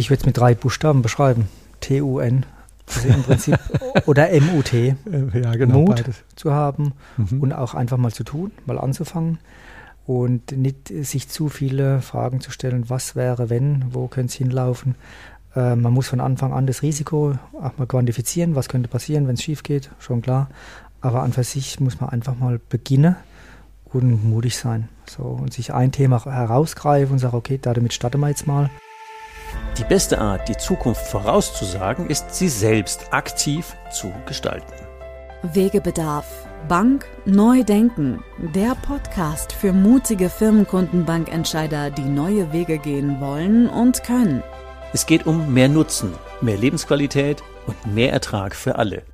Ich würde es mit drei Buchstaben beschreiben. T-U-N. Also im Prinzip oder M-U-T. Ja, genau. Mut beides. zu haben Mhm. und auch einfach mal zu tun, mal anzufangen und nicht sich zu viele Fragen zu stellen, was wäre, wenn, wo könnte es hinlaufen. Äh, man muss von Anfang an das Risiko auch mal quantifizieren, was könnte passieren, wenn es schief geht, schon klar. Aber an für sich muss man einfach mal beginnen und mutig sein. So, und sich ein Thema herausgreifen und sagen, okay, damit starten wir jetzt mal. Die beste Art, die Zukunft vorauszusagen, ist, sie selbst aktiv zu gestalten. Wegebedarf. Bank neu denken. Der Podcast für mutige Firmenkundenbankentscheider, die neue Wege gehen wollen und können. Es geht um mehr Nutzen, mehr Lebensqualität und mehr Ertrag für alle.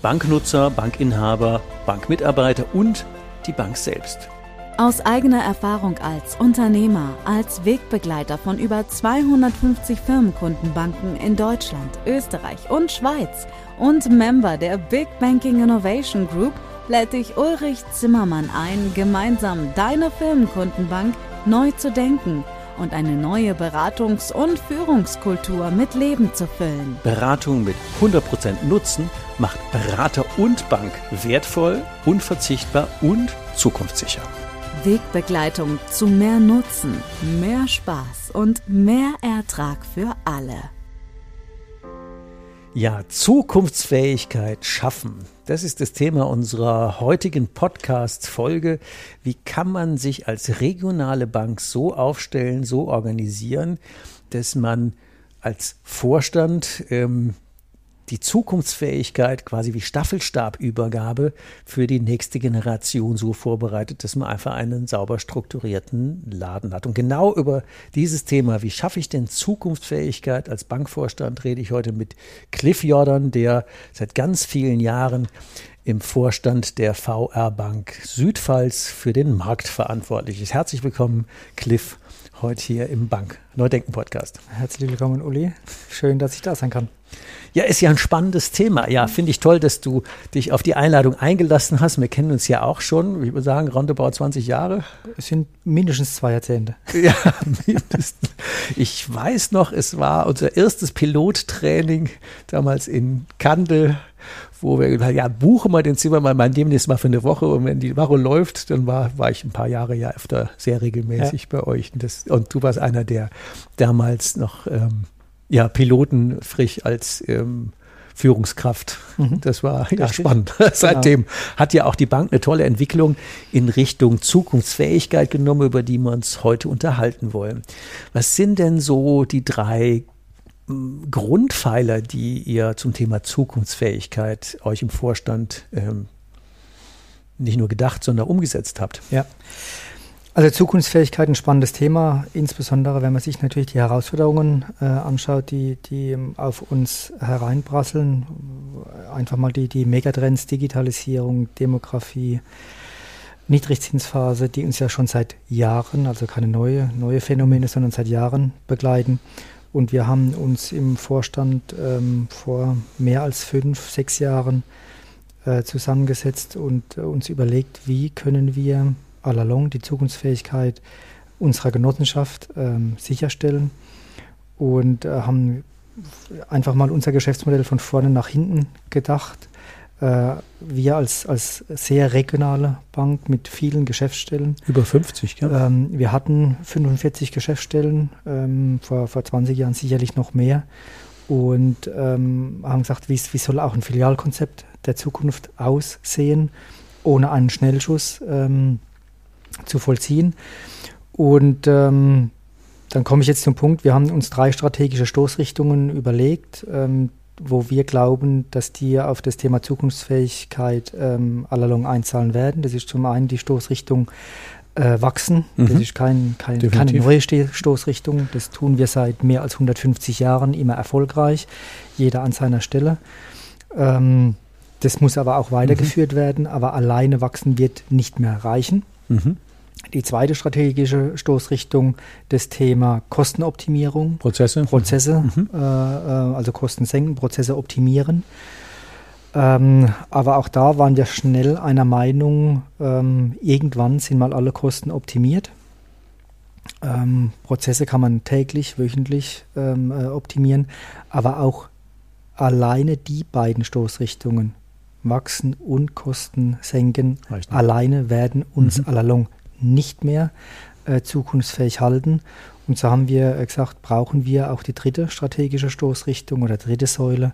Banknutzer, Bankinhaber, Bankmitarbeiter und die Bank selbst. Aus eigener Erfahrung als Unternehmer, als Wegbegleiter von über 250 Firmenkundenbanken in Deutschland, Österreich und Schweiz und Member der Big Banking Innovation Group lädt dich Ulrich Zimmermann ein, gemeinsam deine Firmenkundenbank neu zu denken und eine neue Beratungs- und Führungskultur mit Leben zu füllen. Beratung mit 100% Nutzen macht Berater und Bank wertvoll, unverzichtbar und zukunftssicher. Wegbegleitung zu mehr Nutzen, mehr Spaß und mehr Ertrag für alle. Ja, Zukunftsfähigkeit schaffen. Das ist das Thema unserer heutigen Podcast-Folge. Wie kann man sich als regionale Bank so aufstellen, so organisieren, dass man als Vorstand ähm, die Zukunftsfähigkeit quasi wie Staffelstabübergabe für die nächste Generation so vorbereitet, dass man einfach einen sauber strukturierten Laden hat. Und genau über dieses Thema, wie schaffe ich denn Zukunftsfähigkeit als Bankvorstand, rede ich heute mit Cliff Jordan, der seit ganz vielen Jahren im Vorstand der VR Bank Südpfalz für den Markt verantwortlich ist. Herzlich willkommen, Cliff, heute hier im Bank Neudenken Podcast. Herzlich willkommen, Uli. Schön, dass ich da sein kann. Ja, ist ja ein spannendes Thema. Ja, finde ich toll, dass du dich auf die Einladung eingelassen hast. Wir kennen uns ja auch schon, ich würde sagen, roundabout 20 Jahre. Es sind mindestens zwei Jahrzehnte. Ja, mindestens. Ich weiß noch, es war unser erstes Pilottraining damals in Kandel, wo wir gesagt haben, ja, buche mal den Zimmermann mal demnächst mal für eine Woche und wenn die Woche läuft, dann war, war ich ein paar Jahre ja öfter sehr regelmäßig ja. bei euch. Und, das, und du warst einer, der damals noch ähm, ja, Piloten frisch als ähm, Führungskraft. Mhm. Das war ja spannend. Seitdem genau. hat ja auch die Bank eine tolle Entwicklung in Richtung Zukunftsfähigkeit genommen, über die wir uns heute unterhalten wollen. Was sind denn so die drei Grundpfeiler, die ihr zum Thema Zukunftsfähigkeit euch im Vorstand ähm, nicht nur gedacht, sondern umgesetzt habt? Ja. Also Zukunftsfähigkeit ein spannendes Thema, insbesondere wenn man sich natürlich die Herausforderungen äh, anschaut, die, die auf uns hereinprasseln. Einfach mal die, die Megatrends, Digitalisierung, Demografie, Niedrigzinsphase, die uns ja schon seit Jahren, also keine neue, neue Phänomene, sondern seit Jahren begleiten. Und wir haben uns im Vorstand ähm, vor mehr als fünf, sechs Jahren äh, zusammengesetzt und äh, uns überlegt, wie können wir allalong die Zukunftsfähigkeit unserer Genossenschaft ähm, sicherstellen und äh, haben einfach mal unser Geschäftsmodell von vorne nach hinten gedacht. Äh, wir als, als sehr regionale Bank mit vielen Geschäftsstellen. Über 50, ja. Ähm, wir hatten 45 Geschäftsstellen, ähm, vor, vor 20 Jahren sicherlich noch mehr. Und ähm, haben gesagt, wie, wie soll auch ein Filialkonzept der Zukunft aussehen, ohne einen Schnellschuss ähm, zu vollziehen. Und ähm, dann komme ich jetzt zum Punkt, wir haben uns drei strategische Stoßrichtungen überlegt, ähm, wo wir glauben, dass die auf das Thema Zukunftsfähigkeit ähm, allalong einzahlen werden. Das ist zum einen die Stoßrichtung äh, Wachsen. Mhm. Das ist kein, kein, keine neue Stoßrichtung. Das tun wir seit mehr als 150 Jahren immer erfolgreich, jeder an seiner Stelle. Ähm, das muss aber auch weitergeführt mhm. werden, aber alleine wachsen wird nicht mehr reichen. Mhm. Die zweite strategische Stoßrichtung, das Thema Kostenoptimierung. Prozesse. Prozesse, mhm. äh, also Kosten senken, Prozesse optimieren. Ähm, aber auch da waren wir schnell einer Meinung, ähm, irgendwann sind mal alle Kosten optimiert. Ähm, Prozesse kann man täglich, wöchentlich ähm, äh, optimieren, aber auch alleine die beiden Stoßrichtungen, wachsen und Kosten senken, alleine werden uns mhm. allalong nicht mehr äh, zukunftsfähig halten. Und so haben wir äh, gesagt, brauchen wir auch die dritte strategische Stoßrichtung oder dritte Säule.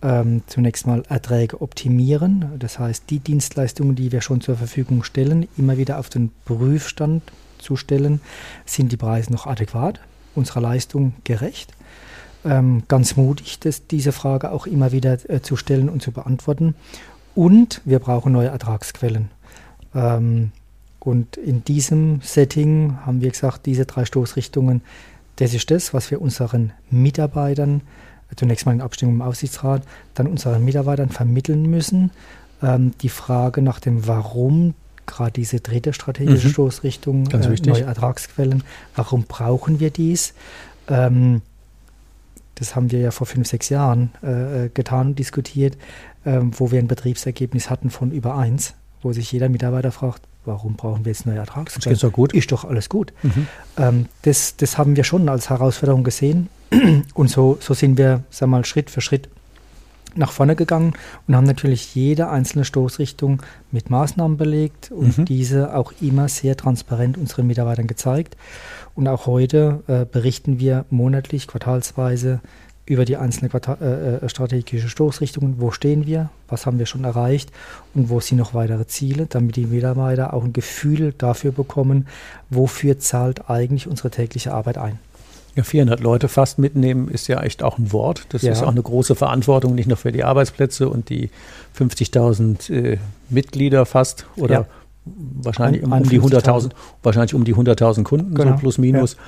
Ähm, zunächst mal Erträge optimieren. Das heißt, die Dienstleistungen, die wir schon zur Verfügung stellen, immer wieder auf den Prüfstand zu stellen. Sind die Preise noch adäquat, unserer Leistung gerecht? Ähm, ganz mutig, das, diese Frage auch immer wieder äh, zu stellen und zu beantworten. Und wir brauchen neue Ertragsquellen. Ähm, und in diesem Setting haben wir gesagt, diese drei Stoßrichtungen, das ist das, was wir unseren Mitarbeitern, zunächst mal in Abstimmung im Aufsichtsrat, dann unseren Mitarbeitern vermitteln müssen. Ähm, die Frage nach dem Warum, gerade diese dritte strategische mhm. Stoßrichtung, äh, neue Ertragsquellen, warum brauchen wir dies? Ähm, das haben wir ja vor fünf, sechs Jahren äh, äh getan und diskutiert, äh, wo wir ein Betriebsergebnis hatten von über eins, wo sich jeder Mitarbeiter fragt, warum brauchen wir jetzt neue Ertragsquellen? Das geht doch gut. Ist doch alles gut. Mhm. Ähm, das, das haben wir schon als Herausforderung gesehen. Und so, so sind wir, sag mal, Schritt für Schritt nach vorne gegangen und haben natürlich jede einzelne Stoßrichtung mit Maßnahmen belegt und mhm. diese auch immer sehr transparent unseren Mitarbeitern gezeigt. Und auch heute äh, berichten wir monatlich, quartalsweise über die einzelnen Quartal, äh, äh, strategische Stoßrichtungen. Wo stehen wir? Was haben wir schon erreicht? Und wo sind noch weitere Ziele, damit die Mitarbeiter auch ein Gefühl dafür bekommen, wofür zahlt eigentlich unsere tägliche Arbeit ein? Ja, 400 Leute fast mitnehmen ist ja echt auch ein Wort. Das ja. ist auch eine große Verantwortung, nicht nur für die Arbeitsplätze und die 50.000 äh, Mitglieder fast oder ja. wahrscheinlich um, um die 100.000, wahrscheinlich um die 100.000 Kunden, genau. so plus minus. Ja.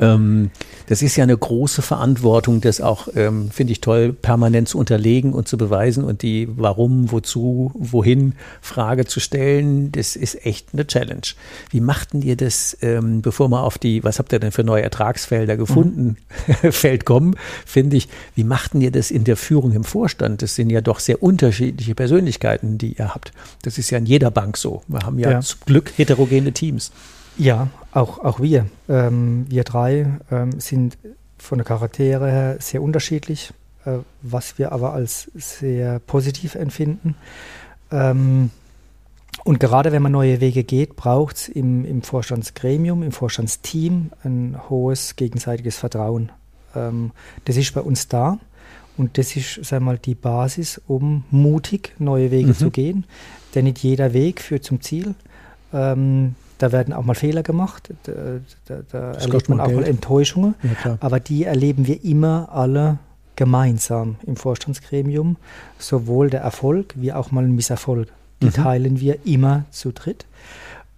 Ähm, das ist ja eine große Verantwortung, das auch, ähm, finde ich toll, permanent zu unterlegen und zu beweisen und die Warum, wozu, wohin Frage zu stellen. Das ist echt eine Challenge. Wie machten ihr das, ähm, bevor wir auf die, was habt ihr denn für neue Ertragsfelder gefunden, mhm. Feld kommen, finde ich, wie machten ihr das in der Führung im Vorstand? Das sind ja doch sehr unterschiedliche Persönlichkeiten, die ihr habt. Das ist ja in jeder Bank so. Wir haben ja, ja. zum Glück heterogene Teams. Ja, auch, auch wir. Ähm, wir drei ähm, sind von der Charaktere her sehr unterschiedlich, äh, was wir aber als sehr positiv empfinden. Ähm, und gerade wenn man neue Wege geht, braucht es im, im Vorstandsgremium, im Vorstandsteam ein hohes gegenseitiges Vertrauen. Ähm, das ist bei uns da. Und das ist, sagen wir mal, die Basis, um mutig neue Wege mhm. zu gehen. Denn nicht jeder Weg führt zum Ziel. Ähm, da werden auch mal Fehler gemacht, da, da, da erlebt man auch Geld. mal Enttäuschungen, ja, aber die erleben wir immer alle gemeinsam im Vorstandsgremium, sowohl der Erfolg wie auch mal ein Misserfolg. Die mhm. teilen wir immer zu dritt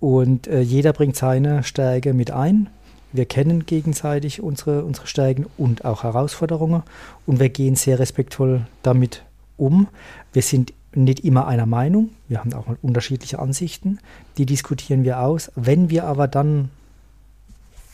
und äh, jeder bringt seine Stärke mit ein. Wir kennen gegenseitig unsere, unsere Stärken und auch Herausforderungen und wir gehen sehr respektvoll damit um. Wir sind nicht immer einer Meinung. Wir haben auch mal unterschiedliche Ansichten. Die diskutieren wir aus. Wenn wir aber dann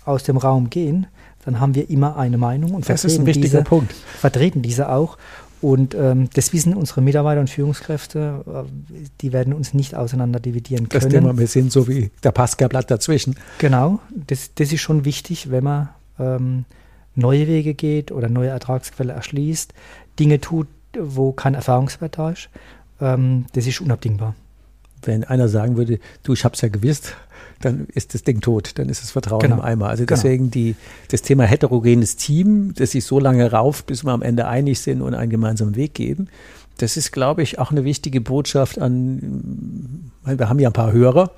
aus dem Raum gehen, dann haben wir immer eine Meinung und das vertreten, diese, Punkt. vertreten diese auch. Und ähm, das wissen unsere Mitarbeiter und Führungskräfte, äh, die werden uns nicht auseinander dividieren können. Das Thema, wir sind so wie der Pascal-Blatt dazwischen. Genau, das, das ist schon wichtig, wenn man ähm, neue Wege geht oder neue Ertragsquelle erschließt, Dinge tut, wo kein Erfahrungswert da ist ähm, das ist unabdingbar. Wenn einer sagen würde, du, ich hab's ja gewusst, dann ist das Ding tot, dann ist das Vertrauen genau. im Eimer. Also genau. deswegen genau. die, das Thema heterogenes Team, das sich so lange rauft, bis wir am Ende einig sind und einen gemeinsamen Weg gehen, das ist, glaube ich, auch eine wichtige Botschaft an, wir haben ja ein paar Hörer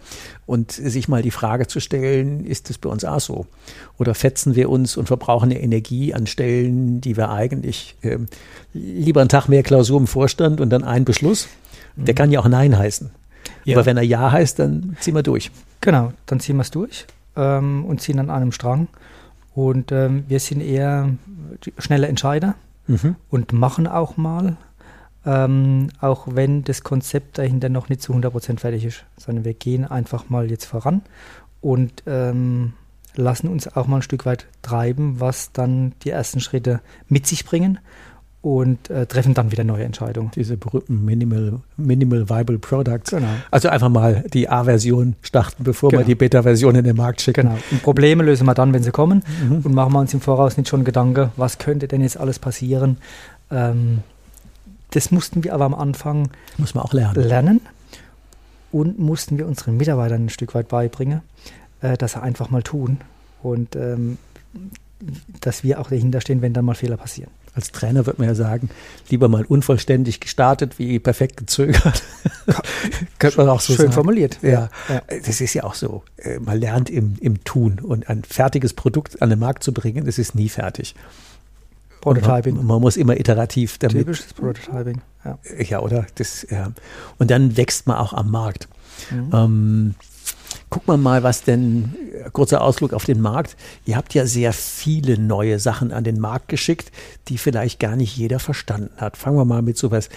und sich mal die Frage zu stellen, ist das bei uns auch so? Oder fetzen wir uns und verbrauchen eine Energie an Stellen, die wir eigentlich äh, lieber einen Tag mehr Klausur im Vorstand und dann einen Beschluss? Der mhm. kann ja auch Nein heißen. Ja. Aber wenn er Ja heißt, dann ziehen wir durch. Genau, dann ziehen wir es durch ähm, und ziehen an einem Strang. Und ähm, wir sind eher schnelle Entscheider mhm. und machen auch mal ähm, auch wenn das Konzept dahinter noch nicht zu 100% fertig ist, sondern wir gehen einfach mal jetzt voran und ähm, lassen uns auch mal ein Stück weit treiben, was dann die ersten Schritte mit sich bringen und äh, treffen dann wieder neue Entscheidungen. Diese berühmten Minimal, Minimal Viable Products. Genau. Also einfach mal die A-Version starten, bevor genau. wir die Beta-Version in den Markt schicken. Genau. Und Probleme lösen wir dann, wenn sie kommen mhm. und machen wir uns im Voraus nicht schon Gedanken, was könnte denn jetzt alles passieren. Ähm, das mussten wir aber am Anfang Muss man auch lernen. lernen und mussten wir unseren Mitarbeitern ein Stück weit beibringen, äh, dass sie einfach mal tun und ähm, dass wir auch dahinter stehen, wenn dann mal Fehler passieren. Als Trainer wird man ja sagen, lieber mal unvollständig gestartet wie perfekt gezögert. Könnte man auch so Schön sagen. formuliert. Ja. ja. Das ist ja auch so. Äh, man lernt im, im Tun und ein fertiges Produkt an den Markt zu bringen, das ist nie fertig. Prototyping. Man, man, muss immer iterativ damit. Typisches Prototyping, ja. Ja, oder? Das, ja. Und dann wächst man auch am Markt. Mhm. Ähm, guck mal mal, was denn, äh, kurzer Ausflug auf den Markt. Ihr habt ja sehr viele neue Sachen an den Markt geschickt, die vielleicht gar nicht jeder verstanden hat. Fangen wir mal mit sowas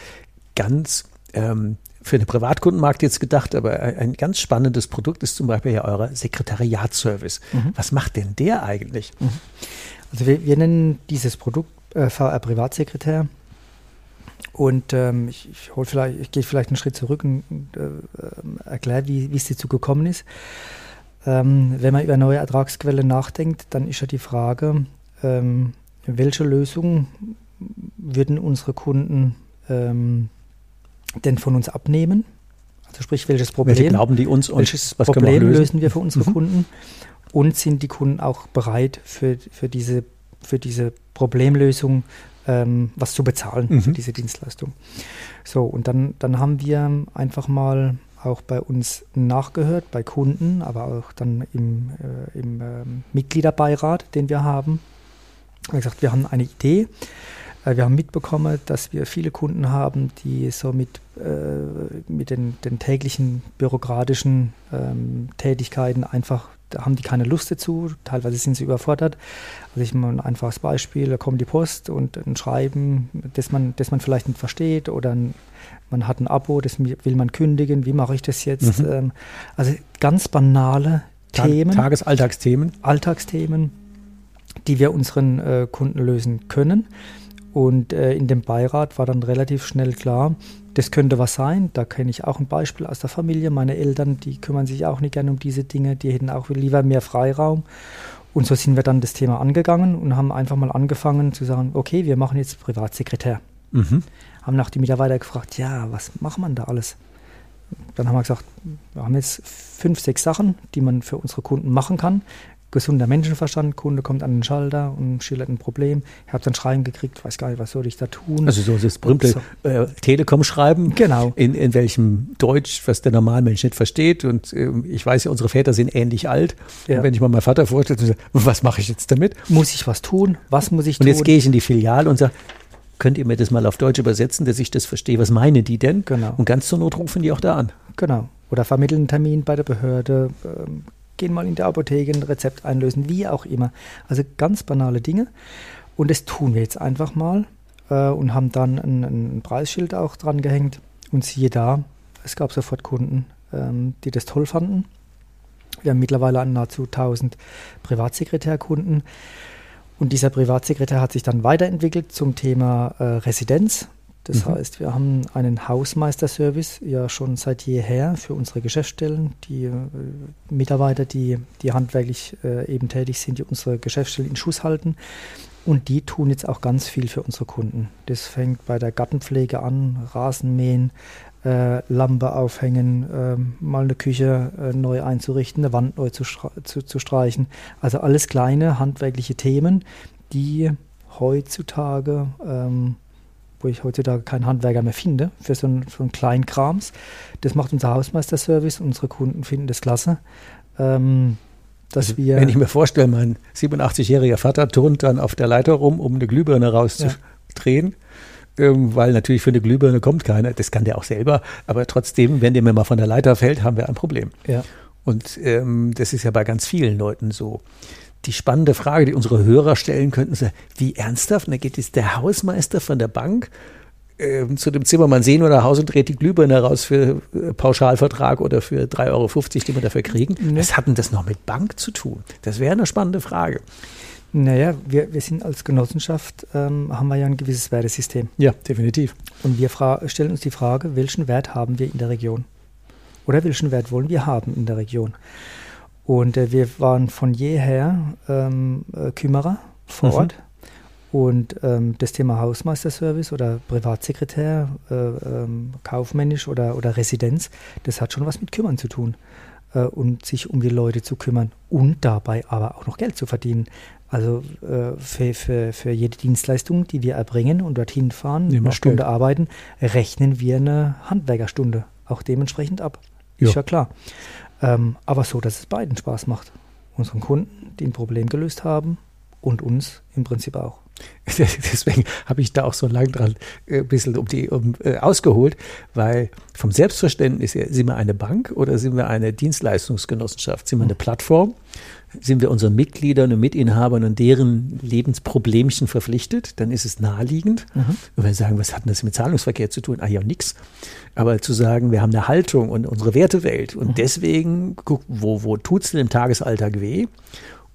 ganz ähm, für den Privatkundenmarkt jetzt gedacht, aber ein ganz spannendes Produkt ist zum Beispiel ja euer Sekretariatsservice. Mhm. Was macht denn der eigentlich? Mhm. Also wir, wir, nennen dieses Produkt äh, VR Privatsekretär. Und ähm, ich, ich, vielleicht, ich gehe vielleicht einen Schritt zurück und äh, erkläre, wie, es dazu gekommen ist. Ähm, wenn man über neue Ertragsquellen nachdenkt, dann ist ja die Frage, ähm, welche Lösung würden unsere Kunden ähm, denn von uns abnehmen? Also sprich, welches Problem, welche glauben die uns und welches Problem lösen? lösen? wir für unsere mhm. Kunden? Und sind die Kunden auch bereit für, für, diese, für diese Problemlösung ähm, was zu bezahlen mhm. für diese Dienstleistung. So, und dann, dann haben wir einfach mal auch bei uns nachgehört, bei Kunden, aber auch dann im, äh, im äh, Mitgliederbeirat, den wir haben. Wir gesagt, wir haben eine Idee. Äh, wir haben mitbekommen, dass wir viele Kunden haben, die so mit, äh, mit den, den täglichen bürokratischen ähm, Tätigkeiten einfach da haben die keine Lust dazu, teilweise sind sie überfordert. Also ich mal ein einfaches Beispiel, da kommt die Post und ein Schreiben, das man, das man vielleicht nicht versteht oder ein, man hat ein Abo, das will man kündigen, wie mache ich das jetzt? Mhm. Ähm, also ganz banale Tag, Themen. Tagesalltagsthemen. Alltagsthemen, die wir unseren äh, Kunden lösen können. Und äh, in dem Beirat war dann relativ schnell klar, das könnte was sein. Da kenne ich auch ein Beispiel aus der Familie. Meine Eltern, die kümmern sich auch nicht gerne um diese Dinge. Die hätten auch lieber mehr Freiraum. Und so sind wir dann das Thema angegangen und haben einfach mal angefangen zu sagen, okay, wir machen jetzt Privatsekretär. Mhm. Haben nach die Mitarbeiter gefragt, ja, was macht man da alles? Dann haben wir gesagt, wir haben jetzt fünf, sechs Sachen, die man für unsere Kunden machen kann gesunder Menschenverstand. Kunde kommt an den Schalter und schildert ein Problem. Ich habe dann Schreiben gekriegt, weiß gar nicht, was soll ich da tun. Also so das berühmte so. äh, Telekom-Schreiben. Genau. In, in welchem Deutsch, was der Normalmensch nicht versteht. Und äh, ich weiß ja, unsere Väter sind ähnlich alt. Ja. Und wenn ich mal meinen Vater vorstelle, was mache ich jetzt damit? Muss ich was tun? Was muss ich und tun? Und jetzt gehe ich in die Filiale und sage, könnt ihr mir das mal auf Deutsch übersetzen, dass ich das verstehe? Was meinen die denn? Genau. Und ganz zur Not rufen die auch da an. Genau. Oder vermitteln einen Termin bei der Behörde, ähm, gehen mal in der Apotheke ein Rezept einlösen, wie auch immer. Also ganz banale Dinge. Und das tun wir jetzt einfach mal äh, und haben dann ein, ein, Preisschild auch dran gehängt. Und siehe da, es gab sofort Kunden, ähm, die das toll fanden. Wir haben mittlerweile nahezu 1000 Privatsekretärkunden. Und dieser Privatsekretär hat sich dann weiterentwickelt zum Thema äh, Residenz. Das mhm. heißt, wir haben einen Hausmeisterservice ja schon seit jeher für unsere Geschäftsstellen. Die äh, Mitarbeiter, die, die handwerklich äh, eben tätig sind, die unsere Geschäftsstellen in Schuss halten. Und die tun jetzt auch ganz viel für unsere Kunden. Das fängt bei der Gartenpflege an, Rasenmähen, äh, Lampe aufhängen, äh, mal eine Küche äh, neu einzurichten, eine Wand neu zu, zu, zu streichen. Also alles kleine handwerkliche Themen, die heutzutage ähm, wo ich heutzutage keinen Handwerker mehr finde, für so einen, so einen kleinen Krams. Das macht unser Hausmeisterservice. Unsere Kunden finden das klasse. Ähm, dass also, wir wenn ich mir vorstelle, mein 87-jähriger Vater turnt dann auf der Leiter rum, um eine Glühbirne rauszudrehen. Ja. Ähm, weil natürlich für eine Glühbirne kommt keiner. Das kann der auch selber. Aber trotzdem, wenn der mir mal von der Leiter fällt, haben wir ein Problem. Ja. Und ähm, das ist ja bei ganz vielen Leuten so die spannende Frage, die unsere Hörer stellen könnten, ist, wie ernsthaft? Da geht jetzt der Hausmeister von der Bank äh, zu dem Zimmermann sehen oder Haus und dreht die Glühbirne raus für äh, Pauschalvertrag oder für 3,50 Euro, die wir dafür kriegen. Nee. Was hat denn das noch mit Bank zu tun? Das wäre eine spannende Frage. Naja, wir, wir sind als Genossenschaft, ähm, haben wir ja ein gewisses Wertesystem. Ja, definitiv. Und wir stellen uns die Frage, welchen Wert haben wir in der Region? Oder welchen Wert wollen wir haben in der Region? Und äh, wir waren von jeher ähm, äh, Kümmerer vor mhm. Ort. Und ähm, das Thema Hausmeisterservice oder Privatsekretär, äh, ähm, kaufmännisch oder, oder Residenz, das hat schon was mit Kümmern zu tun. Äh, und sich um die Leute zu kümmern und dabei aber auch noch Geld zu verdienen. Also äh, für, für, für jede Dienstleistung, die wir erbringen und dorthin fahren, eine Stunde Geld. arbeiten, rechnen wir eine Handwerkerstunde auch dementsprechend ab. Ist ja, ja klar. Ähm, aber so, dass es beiden Spaß macht. Unseren Kunden, die ein Problem gelöst haben und uns im Prinzip auch. Deswegen habe ich da auch so lange dran äh, ein bisschen um die um, äh, ausgeholt, weil vom Selbstverständnis her, sind wir eine Bank oder sind wir eine Dienstleistungsgenossenschaft? Sind wir eine Plattform? Sind wir unseren Mitgliedern und Mitinhabern und deren Lebensproblemchen verpflichtet? Dann ist es naheliegend. Mhm. Und wenn wir sagen, was hat denn das mit Zahlungsverkehr zu tun? Ah ja, nix. Aber zu sagen, wir haben eine Haltung und unsere Wertewelt und mhm. deswegen, guck, wo, wo tut es denn im Tagesalltag weh?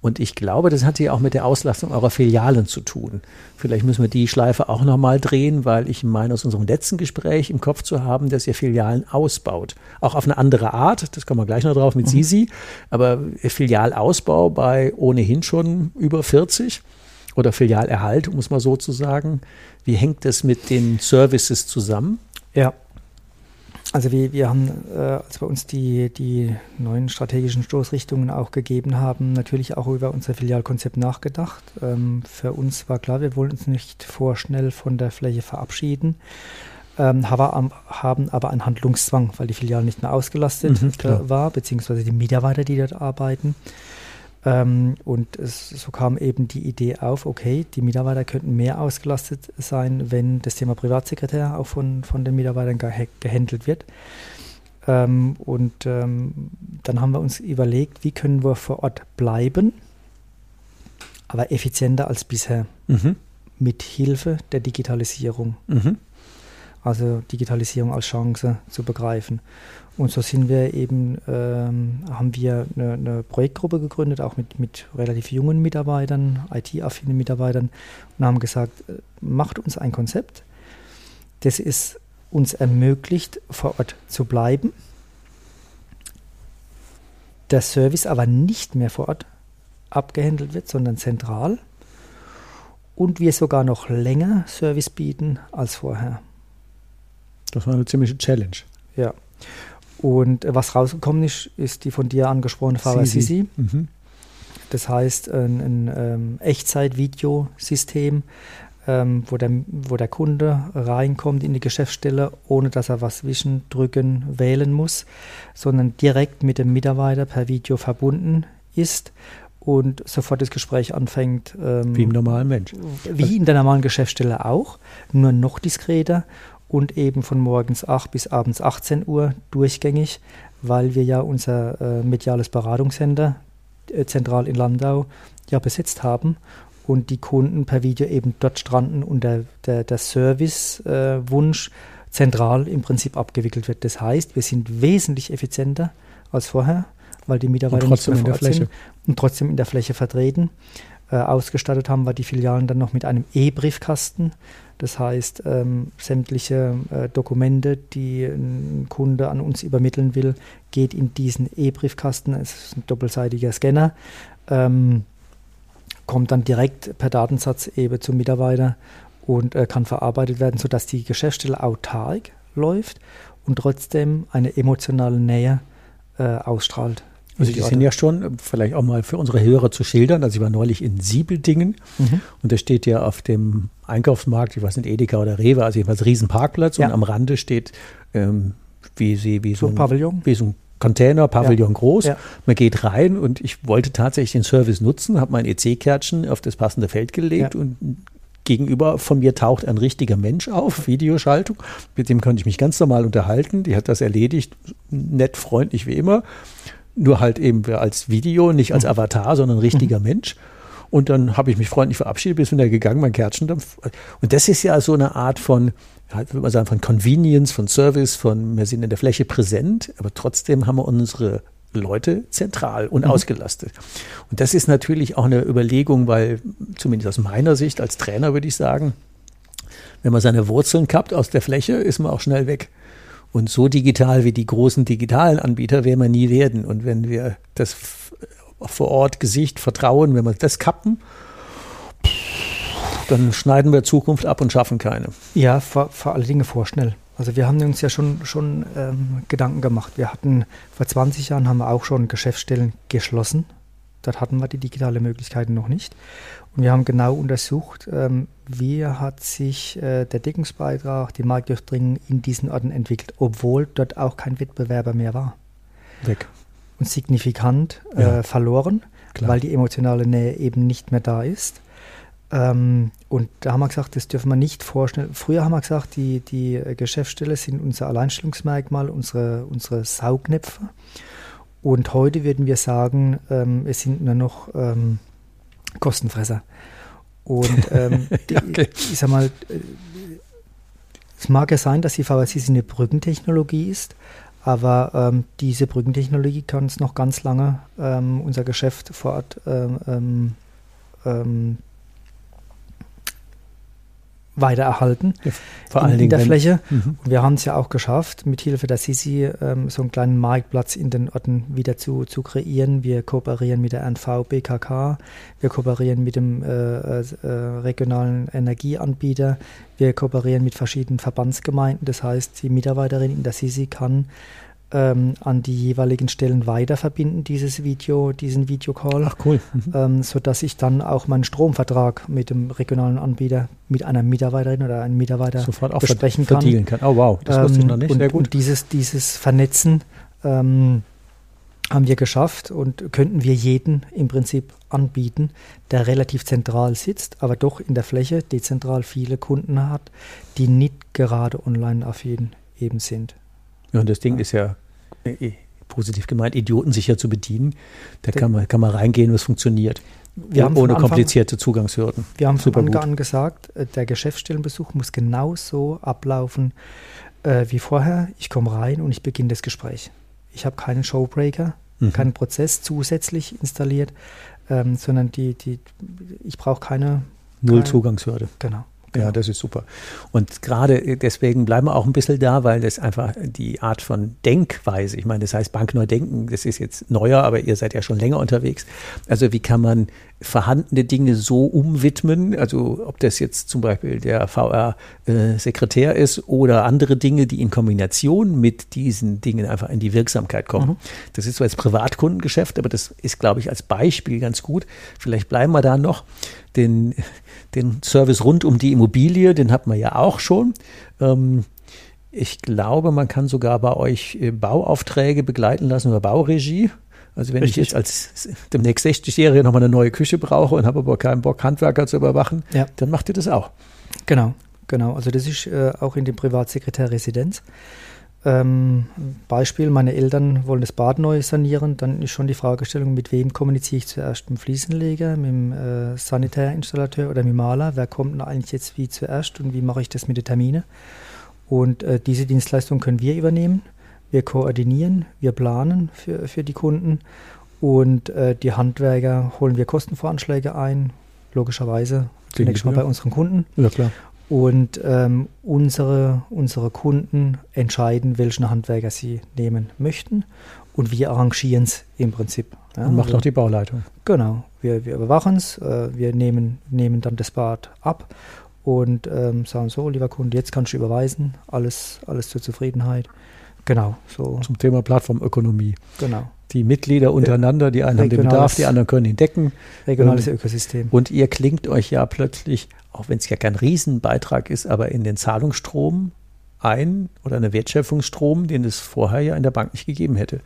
Und ich glaube, das hat hier auch mit der Auslastung eurer Filialen zu tun. Vielleicht müssen wir die Schleife auch nochmal drehen, weil ich meine, aus unserem letzten Gespräch im Kopf zu haben, dass ihr Filialen ausbaut. Auch auf eine andere Art, das kommen wir gleich noch drauf mit mhm. Sisi, aber Filialausbau bei ohnehin schon über 40 oder Filialerhalt, muss man so zu sagen. Wie hängt das mit den Services zusammen? Ja, also wir, wir haben, äh, als wir uns die, die neuen strategischen Stoßrichtungen auch gegeben haben, natürlich auch über unser Filialkonzept nachgedacht. Ähm, für uns war klar, wir wollen uns nicht vorschnell von der Fläche verabschieden, ähm, haben, haben aber einen Handlungszwang, weil die Filiale nicht mehr ausgelastet mhm, äh, war, beziehungsweise die Mitarbeiter, die dort arbeiten. Ähm, und es, so kam eben die Idee auf, okay, die Mitarbeiter könnten mehr ausgelastet sein, wenn das Thema Privatsekretär auch von, von den Mitarbeitern ge gehandelt wird. Ähm, und ähm, dann haben wir uns überlegt, wie können wir vor Ort bleiben, aber effizienter als bisher, mhm. mit Hilfe der Digitalisierung. Mhm. Also Digitalisierung als Chance zu begreifen. Und so sind wir eben, ähm, haben wir eine, eine, Projektgruppe gegründet, auch mit, mit relativ jungen Mitarbeitern, IT-affinen Mitarbeitern, und haben gesagt, äh, macht uns ein Konzept, das es uns ermöglicht, vor Ort zu bleiben, der Service aber nicht mehr vor Ort abgehandelt wird, sondern zentral und wir sogar noch länger Service bieten als vorher. Das war eine ziemliche Challenge. Ja. Und äh, was rausgekommen ist, ist die von dir angesprochene Fahrer Sisi. Mhm. Das heißt, ein, ein ähm, Echtzeit-Videosystem, ähm, wo, der, wo der Kunde reinkommt in die Geschäftsstelle, ohne dass er was wischen, drücken, wählen muss, sondern direkt mit dem Mitarbeiter per Video verbunden ist und sofort das Gespräch anfängt. Ähm, wie im normalen Mensch. Wie in der normalen Geschäftsstelle auch, nur noch diskreter und eben von morgens 8 bis abends 18 Uhr durchgängig, weil wir ja unser äh, mediales Beratungscenter äh, zentral in Landau ja besetzt haben und die Kunden per Video eben dort stranden und der, der, der Servicewunsch äh, zentral im Prinzip abgewickelt wird. Das heißt, wir sind wesentlich effizienter als vorher, weil die Mitarbeiter und trotzdem nicht mehr in der Fläche. sind und trotzdem in der Fläche vertreten. Äh, ausgestattet haben wir die Filialen dann noch mit einem E-Briefkasten, das heißt, ähm, sämtliche äh, Dokumente, die ein Kunde an uns übermitteln will, geht in diesen E-Briefkasten. Es ist ein doppelseitiger Scanner. Ähm, kommt dann direkt per Datensatz eben zum Mitarbeiter und äh, kann verarbeitet werden, sodass die Geschäftsstelle autark läuft und trotzdem eine emotionale Nähe äh, ausstrahlt. Also die sind ja schon, vielleicht auch mal für unsere Hörer zu schildern. Also ich war neulich in Siebeldingen mhm. und da steht ja auf dem Einkaufsmarkt, ich weiß nicht, Edeka oder Rewe, also jedenfalls Riesenparkplatz ja. und am Rande steht ähm, wie, sie, wie so, so ein Pavillon. Wie so ein Container, Pavillon ja. groß. Ja. Man geht rein und ich wollte tatsächlich den Service nutzen, habe mein EC-Kärtchen auf das passende Feld gelegt ja. und gegenüber von mir taucht ein richtiger Mensch auf, Videoschaltung. Mit dem konnte ich mich ganz normal unterhalten. Die hat das erledigt, nett, freundlich wie immer nur halt eben als Video, nicht als mhm. Avatar, sondern richtiger mhm. Mensch. Und dann habe ich mich freundlich verabschiedet, bin wieder gegangen, mein Kärtchendampf. Und das ist ja so eine Art von, ja, würde man sagen, von Convenience, von Service, von wir sind in der Fläche präsent, aber trotzdem haben wir unsere Leute zentral und mhm. ausgelastet. Und das ist natürlich auch eine Überlegung, weil zumindest aus meiner Sicht als Trainer würde ich sagen, wenn man seine Wurzeln kappt aus der Fläche, ist man auch schnell weg. Und so digital wie die großen digitalen Anbieter werden wir nie werden. Und wenn wir das vor Ort Gesicht, Vertrauen, wenn wir das kappen, dann schneiden wir Zukunft ab und schaffen keine. Ja, vor, vor allen Dingen vorschnell. Also wir haben uns ja schon, schon ähm, Gedanken gemacht. Wir hatten vor 20 Jahren haben wir auch schon Geschäftsstellen geschlossen. Dort hatten wir die digitale Möglichkeiten noch nicht. Und wir haben genau untersucht, ähm, wie hat sich äh, der Deckungsbeitrag, die Marktdurchdringung in diesen Orten entwickelt, obwohl dort auch kein Wettbewerber mehr war. Weg. Und signifikant äh, ja. verloren, Klar. weil die emotionale Nähe eben nicht mehr da ist. Ähm, und da haben wir gesagt, das dürfen wir nicht vorstellen. Früher haben wir gesagt, die, die Geschäftsstelle sind unser Alleinstellungsmerkmal, unsere, unsere Saugnäpfe. Und heute würden wir sagen, ähm, es sind nur noch ähm, Kostenfresser. Und ähm, die, okay. ich sag mal, äh, es mag ja sein, dass die VSC eine Brückentechnologie ist, aber ähm, diese Brückentechnologie kann uns noch ganz lange ähm, unser Geschäft vor Ort ähm, ähm weiter erhalten. Ja, vor allen Dingen in der Fläche. Mhm. Und wir haben es ja auch geschafft, mit Hilfe der Sisi ähm, so einen kleinen Marktplatz in den Orten wieder zu, zu kreieren. Wir kooperieren mit der NV BKK, wir kooperieren mit dem äh, äh, regionalen Energieanbieter, wir kooperieren mit verschiedenen Verbandsgemeinden. Das heißt, die Mitarbeiterin in der Sisi kann ähm, an die jeweiligen Stellen weiter verbinden, dieses Video, diesen Videocall. Ach cool. Mhm. Ähm, sodass ich dann auch meinen Stromvertrag mit dem regionalen Anbieter, mit einer Mitarbeiterin oder einem Mitarbeiter Sofort auch besprechen kann. kann. Oh wow, das ähm, wusste ich noch nicht. Und, Sehr gut. Und dieses, dieses Vernetzen ähm, haben wir geschafft und könnten wir jeden im Prinzip anbieten, der relativ zentral sitzt, aber doch in der Fläche dezentral viele Kunden hat, die nicht gerade online affin eben sind. Ja, und das Ding ja. ist ja äh, positiv gemeint, idiotensicher zu bedienen. Da kann man, kann man reingehen, was funktioniert. Wir haben ohne Anfang, komplizierte Zugangshürden. Wir haben Super von Anfang an gesagt, äh, der Geschäftsstellenbesuch muss genauso ablaufen äh, wie vorher. Ich komme rein und ich beginne das Gespräch. Ich habe keinen Showbreaker, mhm. keinen Prozess zusätzlich installiert, ähm, sondern die, die, ich brauche keine Null Zugangshürde. Genau. Ja, genau. das ist super. Und gerade deswegen bleiben wir auch ein bisschen da, weil das einfach die Art von Denkweise, ich meine, das heißt Bankneudenken, das ist jetzt neuer, aber ihr seid ja schon länger unterwegs. Also wie kann man vorhandene Dinge so umwidmen, also ob das jetzt zum Beispiel der VR-Sekretär äh, ist oder andere Dinge, die in Kombination mit diesen Dingen einfach in die Wirksamkeit kommen. Mhm. Das ist so als Privatkundengeschäft, aber das ist, glaube ich, als Beispiel ganz gut. Vielleicht bleiben wir da noch. Den, den Service rund um die Immobilie, den hat man ja auch schon. Ähm, ich glaube, man kann sogar bei euch äh, Bauaufträge begleiten lassen oder Bauregie. Also wenn Richtig. ich jetzt als demnächst 60-Jährige nochmal eine neue Küche brauche und habe aber keinen Bock, Handwerker zu überwachen, ja. dann macht ihr das auch. Genau, genau. Also das ist äh, auch in dem Privatsekretär-Residenz. Ähm, Beispiel, meine Eltern wollen das Bad neu sanieren, dann ist schon die Fragestellung, mit wem kommuniziere ich zuerst? Mit dem Fliesenleger, mit dem äh, Sanitärinstallateur oder mit dem Maler? Wer kommt denn eigentlich jetzt wie zuerst und wie mache ich das mit den Terminen? Und äh, diese Dienstleistung können wir übernehmen. Wir koordinieren, wir planen für, für die Kunden und äh, die Handwerker holen wir Kostenvoranschläge ein, logischerweise zunächst mal bei unseren Kunden. Ja, klar. Und ähm, unsere, unsere Kunden entscheiden, welchen Handwerker sie nehmen möchten. Und wir arrangieren es im Prinzip. Ja, und macht also, auch die Bauleitung. Genau. Wir, wir überwachen es, äh, wir nehmen, nehmen dann das Bad ab und ähm, sagen so, lieber Kunde, jetzt kannst du überweisen, alles, alles zur Zufriedenheit. Genau. So. Zum Thema Plattformökonomie. Genau. Die Mitglieder untereinander, die einen haben den Bedarf, die anderen können ihn decken. Regionales ähm, Ökosystem. Und ihr klingt euch ja plötzlich auch wenn es ja kein Riesenbeitrag ist, aber in den Zahlungsstrom ein oder eine Wertschöpfungsstrom, den es vorher ja in der Bank nicht gegeben hätte.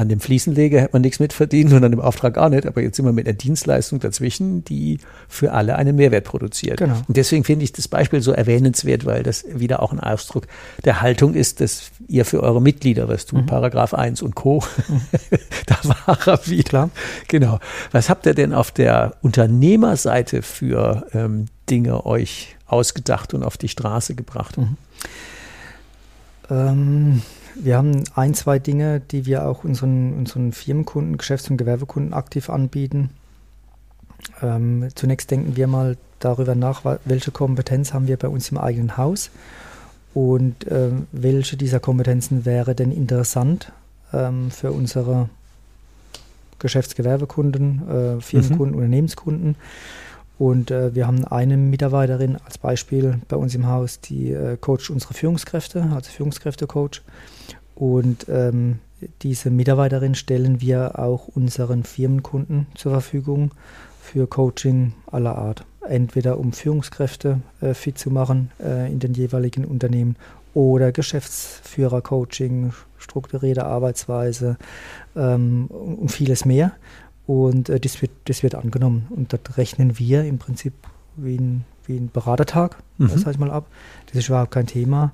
An dem Fliesenleger hätte man nichts mitverdient und an dem Auftrag auch nicht, aber jetzt sind wir mit einer Dienstleistung dazwischen, die für alle einen Mehrwert produziert. Genau. Und deswegen finde ich das Beispiel so erwähnenswert, weil das wieder auch ein Ausdruck der Haltung ist, dass ihr für eure Mitglieder was tut. Mhm. Paragraph 1 und Co. Mhm. da war er wieder. Klar. Genau. Was habt ihr denn auf der Unternehmerseite für ähm, Dinge euch ausgedacht und auf die Straße gebracht? Mhm. Ähm, wir haben ein, zwei Dinge, die wir auch unseren, unseren Firmenkunden, Geschäfts- und Gewerbekunden aktiv anbieten. Ähm, zunächst denken wir mal darüber nach, welche Kompetenz haben wir bei uns im eigenen Haus und äh, welche dieser Kompetenzen wäre denn interessant ähm, für unsere Geschäftsgewerbekunden, äh, Firmenkunden, mhm. Unternehmenskunden. Und äh, wir haben eine Mitarbeiterin als Beispiel bei uns im Haus, die äh, coacht unsere Führungskräfte, also Führungskräftecoach. Und ähm, diese Mitarbeiterin stellen wir auch unseren Firmenkunden zur Verfügung für Coaching aller Art. Entweder um Führungskräfte äh, fit zu machen äh, in den jeweiligen Unternehmen oder Geschäftsführer-Coaching, strukturierte Arbeitsweise ähm, und vieles mehr. Und äh, das, wird, das wird angenommen. Und dort rechnen wir im Prinzip wie ein, wie ein Beratertag, mhm. sage ich mal ab. Das ist überhaupt kein Thema.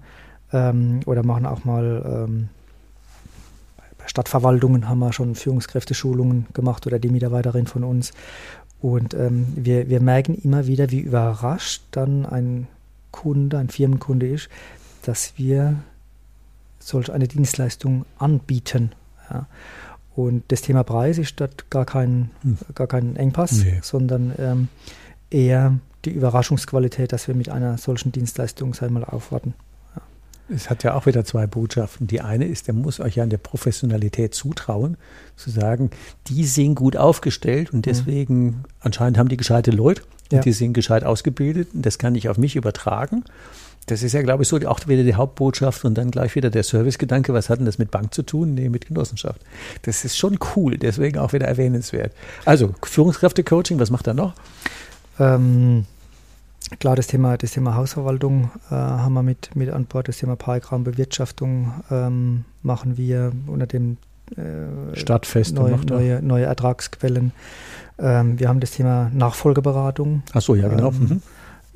Ähm, oder machen auch mal ähm, bei Stadtverwaltungen haben wir schon Führungskräfteschulungen gemacht oder die Mitarbeiterin von uns. Und ähm, wir, wir merken immer wieder, wie überrascht dann ein Kunde, ein Firmenkunde ist, dass wir solch eine Dienstleistung anbieten. Ja. Und das Thema Preis ist dort gar kein, hm. gar kein Engpass, nee. sondern ähm, eher die Überraschungsqualität, dass wir mit einer solchen Dienstleistung einmal aufwarten. Ja. Es hat ja auch wieder zwei Botschaften. Die eine ist, der muss euch ja an der Professionalität zutrauen, zu sagen, die sind gut aufgestellt und hm. deswegen mhm. anscheinend haben die gescheite Leute und ja. die sind gescheit ausgebildet und das kann ich auf mich übertragen. Das ist ja, glaube ich, so auch wieder die Hauptbotschaft und dann gleich wieder der Servicegedanke. Was hat denn das mit Bank zu tun? Nee, mit Genossenschaft. Das ist schon cool, deswegen auch wieder erwähnenswert. Also, Führungskräfte-Coaching, was macht er noch? Ähm, klar, das Thema, das Thema Hausverwaltung äh, haben wir mit, mit an Bord. Das Thema Parkraumbewirtschaftung ähm, machen wir unter dem äh, Stadtfeste neue, neue, neue Ertragsquellen. Ähm, wir haben das Thema Nachfolgeberatung. Ach so, ja, genau. Ähm, mhm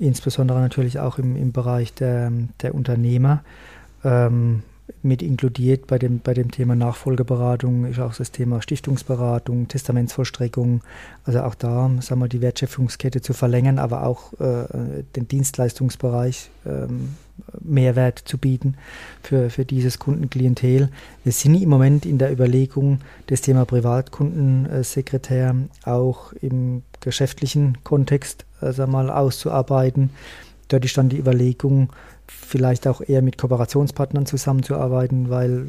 insbesondere natürlich auch im, im Bereich der, der Unternehmer. Ähm, mit inkludiert bei dem, bei dem Thema Nachfolgeberatung ist auch das Thema Stiftungsberatung, Testamentsvollstreckung, also auch da sagen wir, die Wertschöpfungskette zu verlängern, aber auch äh, den Dienstleistungsbereich ähm, Mehrwert zu bieten für, für dieses Kundenklientel. Wir sind im Moment in der Überlegung, das Thema Privatkundensekretär auch im geschäftlichen Kontext also mal auszuarbeiten. Dort ist dann die Überlegung, vielleicht auch eher mit Kooperationspartnern zusammenzuarbeiten, weil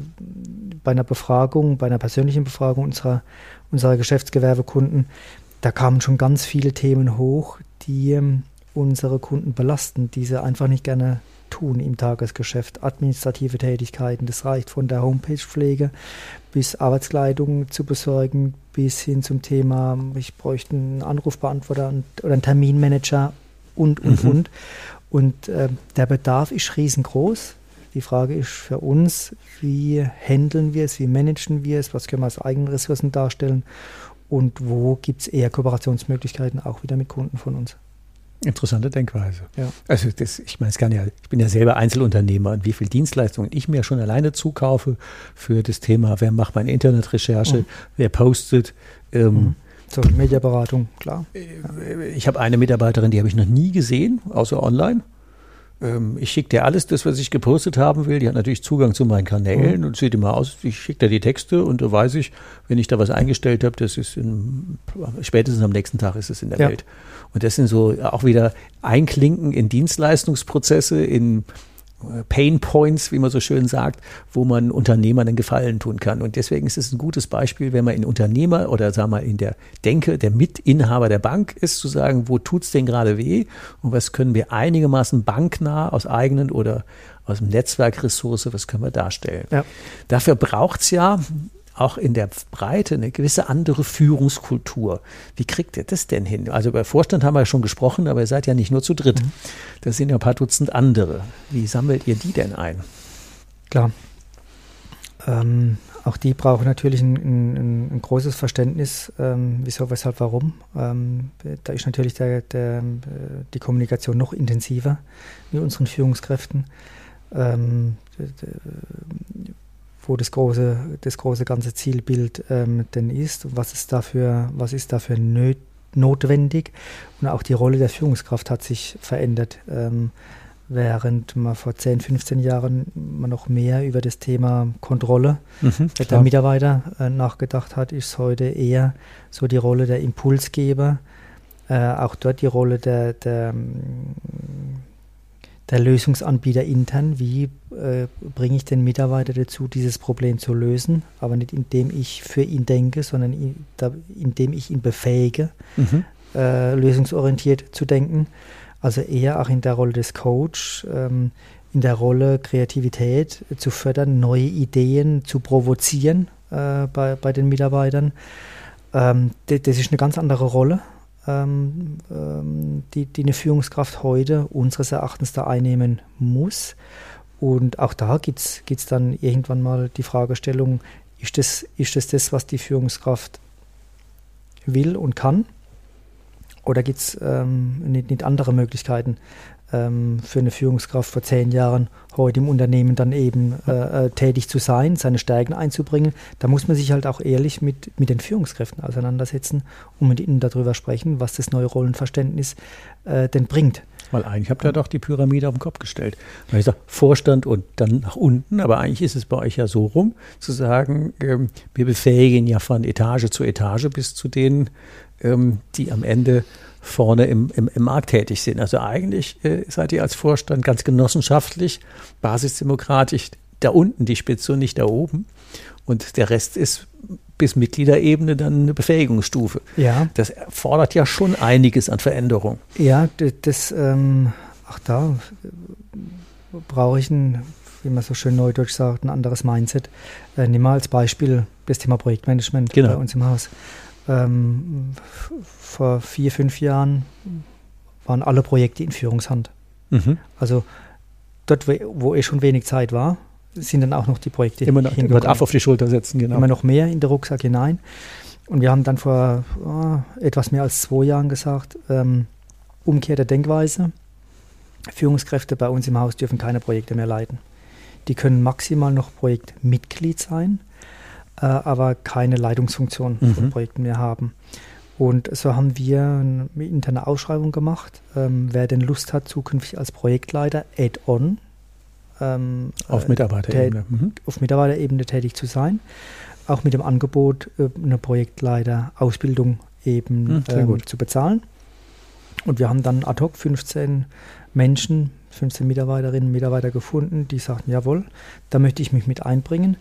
bei einer Befragung, bei einer persönlichen Befragung unserer, unserer Geschäftsgewerbekunden, da kamen schon ganz viele Themen hoch, die ähm, unsere Kunden belasten, die sie einfach nicht gerne tun im Tagesgeschäft. Administrative Tätigkeiten, das reicht von der Homepage-Pflege bis Arbeitskleidung zu besorgen, bis hin zum Thema, ich bräuchte einen Anrufbeantworter oder einen Terminmanager und, und, mhm. und. Und äh, der Bedarf ist riesengroß. Die Frage ist für uns, wie handeln wir es, wie managen wir es, was können wir als eigene Ressourcen darstellen und wo gibt es eher Kooperationsmöglichkeiten auch wieder mit Kunden von uns. Interessante Denkweise. Ja. Also das, ich meine, es kann ja, ich bin ja selber Einzelunternehmer und wie viel Dienstleistungen ich mir schon alleine zukaufe für das Thema, wer macht meine Internetrecherche, mhm. wer postet. Ähm, mhm. Social Media Beratung, klar. Äh, ich habe eine Mitarbeiterin, die habe ich noch nie gesehen, außer online. Ähm, ich schicke dir alles, das, was ich gepostet haben will. Die hat natürlich Zugang zu meinen Kanälen mhm. und sieht immer aus. Ich schicke dir die Texte und da weiß ich, wenn ich da was eingestellt habe, das ist in, spätestens am nächsten Tag ist es in der ja. Welt. Und das sind so auch wieder Einklinken in Dienstleistungsprozesse, in Pain Points, wie man so schön sagt, wo man Unternehmern einen Gefallen tun kann. Und deswegen ist es ein gutes Beispiel, wenn man in Unternehmer oder sagen wir in der Denke der Mitinhaber der Bank ist, zu sagen, wo tut's denn gerade weh und was können wir einigermaßen banknah aus eigenen oder aus dem Netzwerkressource, was können wir darstellen. Ja. Dafür braucht's ja auch in der Breite eine gewisse andere Führungskultur. Wie kriegt ihr das denn hin? Also über Vorstand haben wir ja schon gesprochen, aber ihr seid ja nicht nur zu dritt. Mhm. Das sind ja ein paar Dutzend andere. Wie sammelt ihr die denn ein? Klar. Ähm, auch die brauchen natürlich ein, ein, ein großes Verständnis, ähm, wieso, weshalb, warum. Ähm, da ist natürlich der, der, die Kommunikation noch intensiver mit unseren Führungskräften. Ähm, wo das große, das große ganze Zielbild ähm, denn ist, was ist dafür, was ist dafür nötig notwendig und auch die Rolle der Führungskraft hat sich verändert. Ähm, während man vor 10, 15 Jahren noch mehr über das Thema Kontrolle Mhm, der klar. Mitarbeiter äh, nachgedacht hat, ist heute eher so die Rolle der Impulsgeber, äh, auch dort die Rolle der, der, ähm, der Lösungsanbieter intern. Wie äh, bringe ich den Mitarbeiter dazu, dieses Problem zu lösen, aber nicht indem ich für ihn denke, sondern in, da, indem ich ihn befähige, Mhm. äh, lösungsorientiert zu denken. Also eher auch in der Rolle des Coach, ähm, in der Rolle Kreativität zu fördern, neue Ideen zu provozieren äh, bei, bei den Mitarbeitern. Ähm, das ist eine ganz andere Rolle, ähm, ähm, die, die eine Führungskraft heute unseres Erachtens da einnehmen muss. Und auch da gibt es dann irgendwann mal die Fragestellung, ist das, ist das das, was die Führungskraft will und kann? Oder gibt es ähm, nicht, nicht andere Möglichkeiten für eine Führungskraft vor zehn Jahren heute im Unternehmen dann eben äh, äh, tätig zu sein, seine Stärken einzubringen? Da muss man sich halt auch ehrlich mit, mit den Führungskräften auseinandersetzen und mit ihnen darüber sprechen, was das neue Rollenverständnis äh, denn bringt. Weil eigentlich habt ihr doch die Pyramide auf den Kopf gestellt. Weil ich sage, Vorstand und dann nach unten, aber eigentlich ist es bei euch ja so rum, zu sagen, ähm, wir befähigen ja von Etage zu Etage bis zu denen, ähm, die am Ende vorne im, im, im Markt tätig sind. Also eigentlich äh, seid ihr als Vorstand ganz genossenschaftlich, basisdemokratisch da unten die Spitze und nicht da oben. Und der Rest ist bis Mitgliederebene dann eine Befähigungsstufe. Ja, Das erfordert ja schon einiges an Veränderung. Ja, das, ähm, ach da äh, brauche ich ein, wie man so schön neudeutsch sagt, ein anderes Mindset. Äh, nimm mal als Beispiel das Thema Projektmanagement Genau. bei uns im Haus. Ähm, vor vier, fünf Jahren waren alle Projekte in Führungshand. Mhm. Also dort, wo, eh schon wenig Zeit war, sind dann auch noch die Projekte Immer noch Affe auf die Schulter setzen, genau. immer noch mehr in den Rucksack hinein. Und wir haben dann vor oh, etwas mehr als zwei Jahren gesagt, ähm, Umkehr der Denkweise. Führungskräfte bei uns im Haus dürfen keine Projekte mehr leiten. Die können maximal noch Projektmitglied sein, äh, aber keine Leitungsfunktion Mhm. von Projekten mehr haben. Und so haben wir eine interne Ausschreibung gemacht. Ähm, wer denn Lust hat, zukünftig als Projektleiter Add-on ähm, auf äh, Mitarbeiterebene. Mhm. auf Mitarbeiterebene tätig zu sein. Auch mit dem Angebot, äh, eine Projektleiter-Ausbildung eben Hm, sehr ähm, zu bezahlen. Und wir haben dann ad hoc 15 Menschen, 15 Mitarbeiterinnen und Mitarbeiter gefunden, die sagten, jawohl, da möchte ich mich mit einbringen.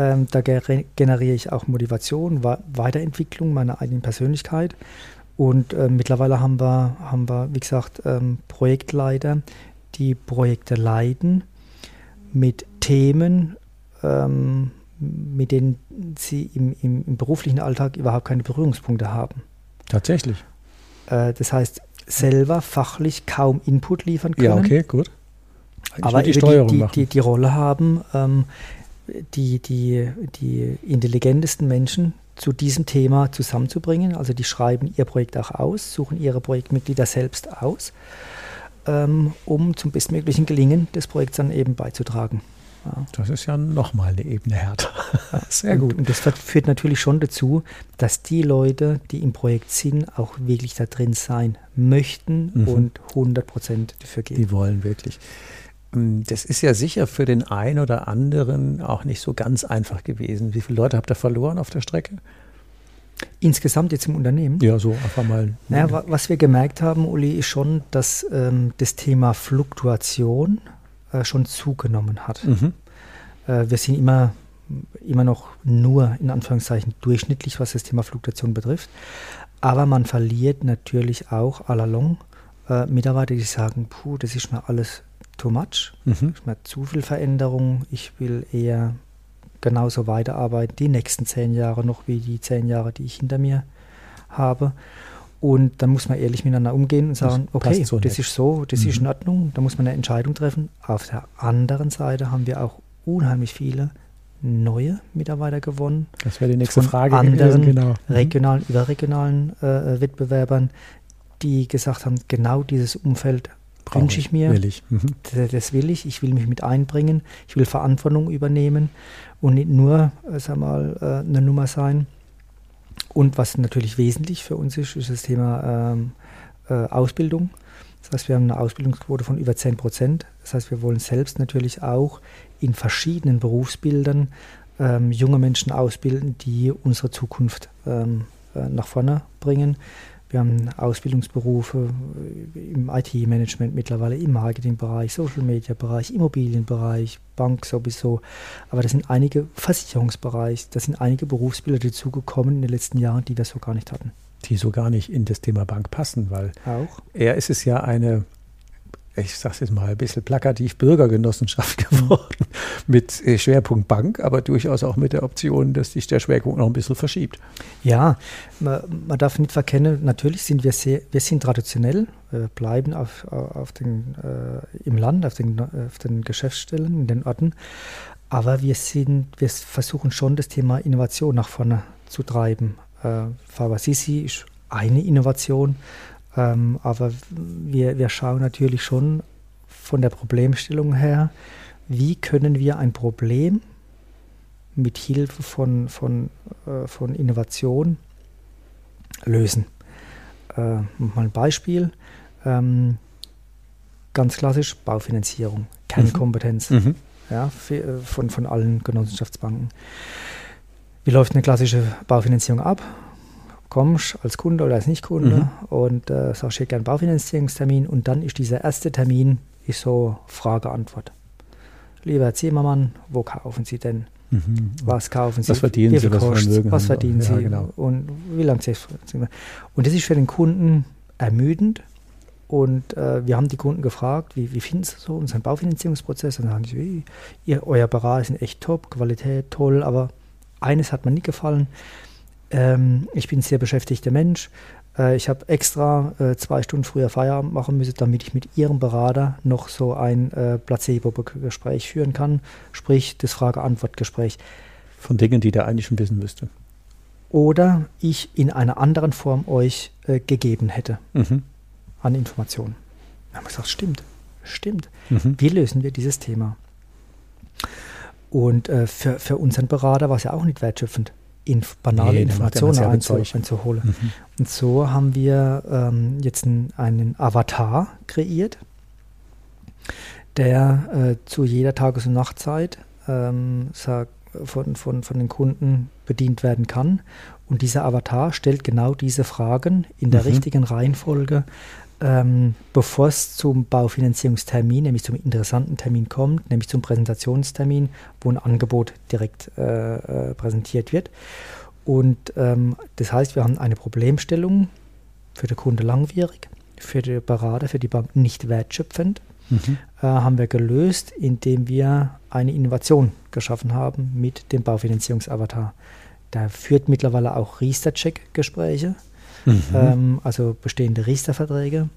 Ähm, da generiere ich auch Motivation, Weiterentwicklung meiner eigenen Persönlichkeit. Und äh, mittlerweile haben wir, haben wir, wie gesagt, ähm, Projektleiter, die Projekte leiten mit Themen, ähm, mit denen sie im, im, im beruflichen Alltag überhaupt keine Berührungspunkte haben. Tatsächlich. Äh, das heißt, selber fachlich kaum Input liefern können, Ja, okay, gut. Eigentlich aber die die, die, die Rolle haben, ähm, die, die, die intelligentesten Menschen zu diesem Thema zusammenzubringen. Also die schreiben ihr Projekt auch aus, suchen ihre Projektmitglieder selbst aus, ähm, um zum bestmöglichen Gelingen des Projekts dann eben beizutragen. Ja. das ist ja nochmal eine Ebene härter. Sehr und, gut. Und das führt natürlich schon dazu, dass die Leute, die im Projekt sind, auch wirklich da drin sein möchten Mhm. und 100 Prozent dafür geben. Die wollen wirklich. Ähm, Das ist ja sicher für den einen oder anderen auch nicht so ganz einfach gewesen. Wie viele Leute habt ihr verloren auf der Strecke? Insgesamt jetzt im Unternehmen. Ja, so einfach mal. Naja, wa- was wir gemerkt haben, Uli, ist schon, dass ähm, das Thema Fluktuation äh, schon zugenommen hat. Mhm. Äh, wir sind immer, immer noch nur in Anführungszeichen durchschnittlich, was das Thema Fluktuation betrifft. Aber man verliert natürlich auch à la longue äh, Mitarbeiter, die sagen, puh, das ist mir alles too much, Mhm. ist mir zu viel Veränderung, ich will eher genauso weiterarbeiten, die nächsten zehn Jahre noch wie die zehn Jahre, die ich hinter mir habe. Und dann muss man ehrlich miteinander umgehen und sagen, Das okay, so das nicht. ist so, das ist Mhm. in Ordnung, da muss man eine Entscheidung treffen. Auf der anderen Seite haben wir auch unheimlich viele neue Mitarbeiter gewonnen, Das wäre die nächste von Frage anderen gewesen, genau. Mhm. regionalen, überregionalen äh, Wettbewerbern, die gesagt haben, genau dieses Umfeld wünsche ich mir, Will ich. Mhm. das, will ich, ich will mich mit einbringen, ich will Verantwortung übernehmen und nicht nur, äh, sag mal, äh, eine Nummer sein. Und was natürlich wesentlich für uns ist, ist das Thema ähm, äh, Ausbildung. Das heißt, wir haben eine Ausbildungsquote von über 10 Prozent. Das heißt, wir wollen selbst natürlich auch in verschiedenen Berufsbildern ähm, junge Menschen ausbilden, die unsere Zukunft ähm, äh, nach vorne bringen. Wir haben Ausbildungsberufe im IT-Management mittlerweile, im Marketingbereich, Social-Media-Bereich, Immobilienbereich, Bank sowieso. Aber das sind einige Versicherungsbereich, das sind einige Berufsbilder dazugekommen in den letzten Jahren, die wir so gar nicht hatten. Die so gar nicht in das Thema Bank passen, weil Auch. er ist es ja eine ich sage es jetzt mal ein bisschen plakativ, Bürgergenossenschaft geworden mit äh, Schwerpunkt Bank, aber durchaus auch mit der Option, dass sich der Schwerpunkt noch ein bisschen verschiebt. Ja, man, man darf nicht verkennen, natürlich sind wir sehr, wir sind traditionell, äh, bleiben auf, auf den, äh, im Land, auf den, auf den Geschäftsstellen, in den Orten, aber wir sind, wir versuchen schon das Thema Innovation nach vorne zu treiben. Äh, Faber Sisi ist eine Innovation, ähm, aber wir, wir schauen natürlich schon von der Problemstellung her, wie können wir ein Problem mit Hilfe von, von, äh, von Innovation lösen. Äh, mal ein Beispiel. Ähm, ganz klassisch Baufinanzierung, Kernkompetenz mhm. ja, für, äh, von, von allen Genossenschaftsbanken. Wie läuft eine klassische Baufinanzierung ab? Kommst als Kunde oder als Nichtkunde mhm. und äh, sagst, ich hätte gerne einen Baufinanzierungstermin und dann ist dieser erste Termin ist so Frage-Antwort. Lieber Herr Zimmermann, wo kaufen Sie denn? Mhm. Was kaufen Sie? Was verdienen Sie? Was, Vermögen was verdienen Sie? Ja, genau. Und wie lange Sie Und das ist für den Kunden ermüdend. Und äh, wir haben die Kunden gefragt, wie, wie finden Sie so unseren Baufinanzierungsprozess? Und dann sagen sie, ihr, euer Berater ist echt top, Qualität toll, aber eines hat mir nicht gefallen ähm, ich bin ein sehr beschäftigter Mensch. Äh, ich habe extra äh, zwei Stunden früher Feierabend machen müssen, damit ich mit Ihrem Berater noch so ein äh, Placebo-Gespräch führen kann, sprich das Frage-Antwort-Gespräch. Von Dingen, die der eigentlich schon wissen müsste. Oder ich in einer anderen Form euch äh, gegeben hätte mhm. an Informationen. Dann haben wir gesagt, stimmt, stimmt. Mhm. Wie lösen wir dieses Thema? Und äh, für, für unseren Berater war es ja auch nicht wertschöpfend inf banale nee, Informationen einzu einzuholen. Mhm. Und so haben wir ähm, jetzt ein, einen Avatar kreiert, der äh, zu jeder Tages- und Nachtzeit ähm, sagt, von, von, von den Kunden bedient werden kann. Und dieser Avatar stellt genau diese Fragen in der mhm. richtigen Reihenfolge ähm, bevor es zum Baufinanzierungstermin, nämlich zum interessanten Termin kommt, nämlich zum Präsentationstermin, wo ein Angebot direkt äh, äh, präsentiert wird. Und ähm, das heißt, wir haben eine Problemstellung für den Kunde langwierig, für den Berater, für die Bank nicht wertschöpfend. Mhm. Äh, haben wir gelöst, indem wir eine Innovation geschaffen haben mit dem Baufinanzierungsavatar. Da führt mittlerweile auch Riester-Check-Gespräche Mhm. Ähm, also bestehende Riester-Verträge.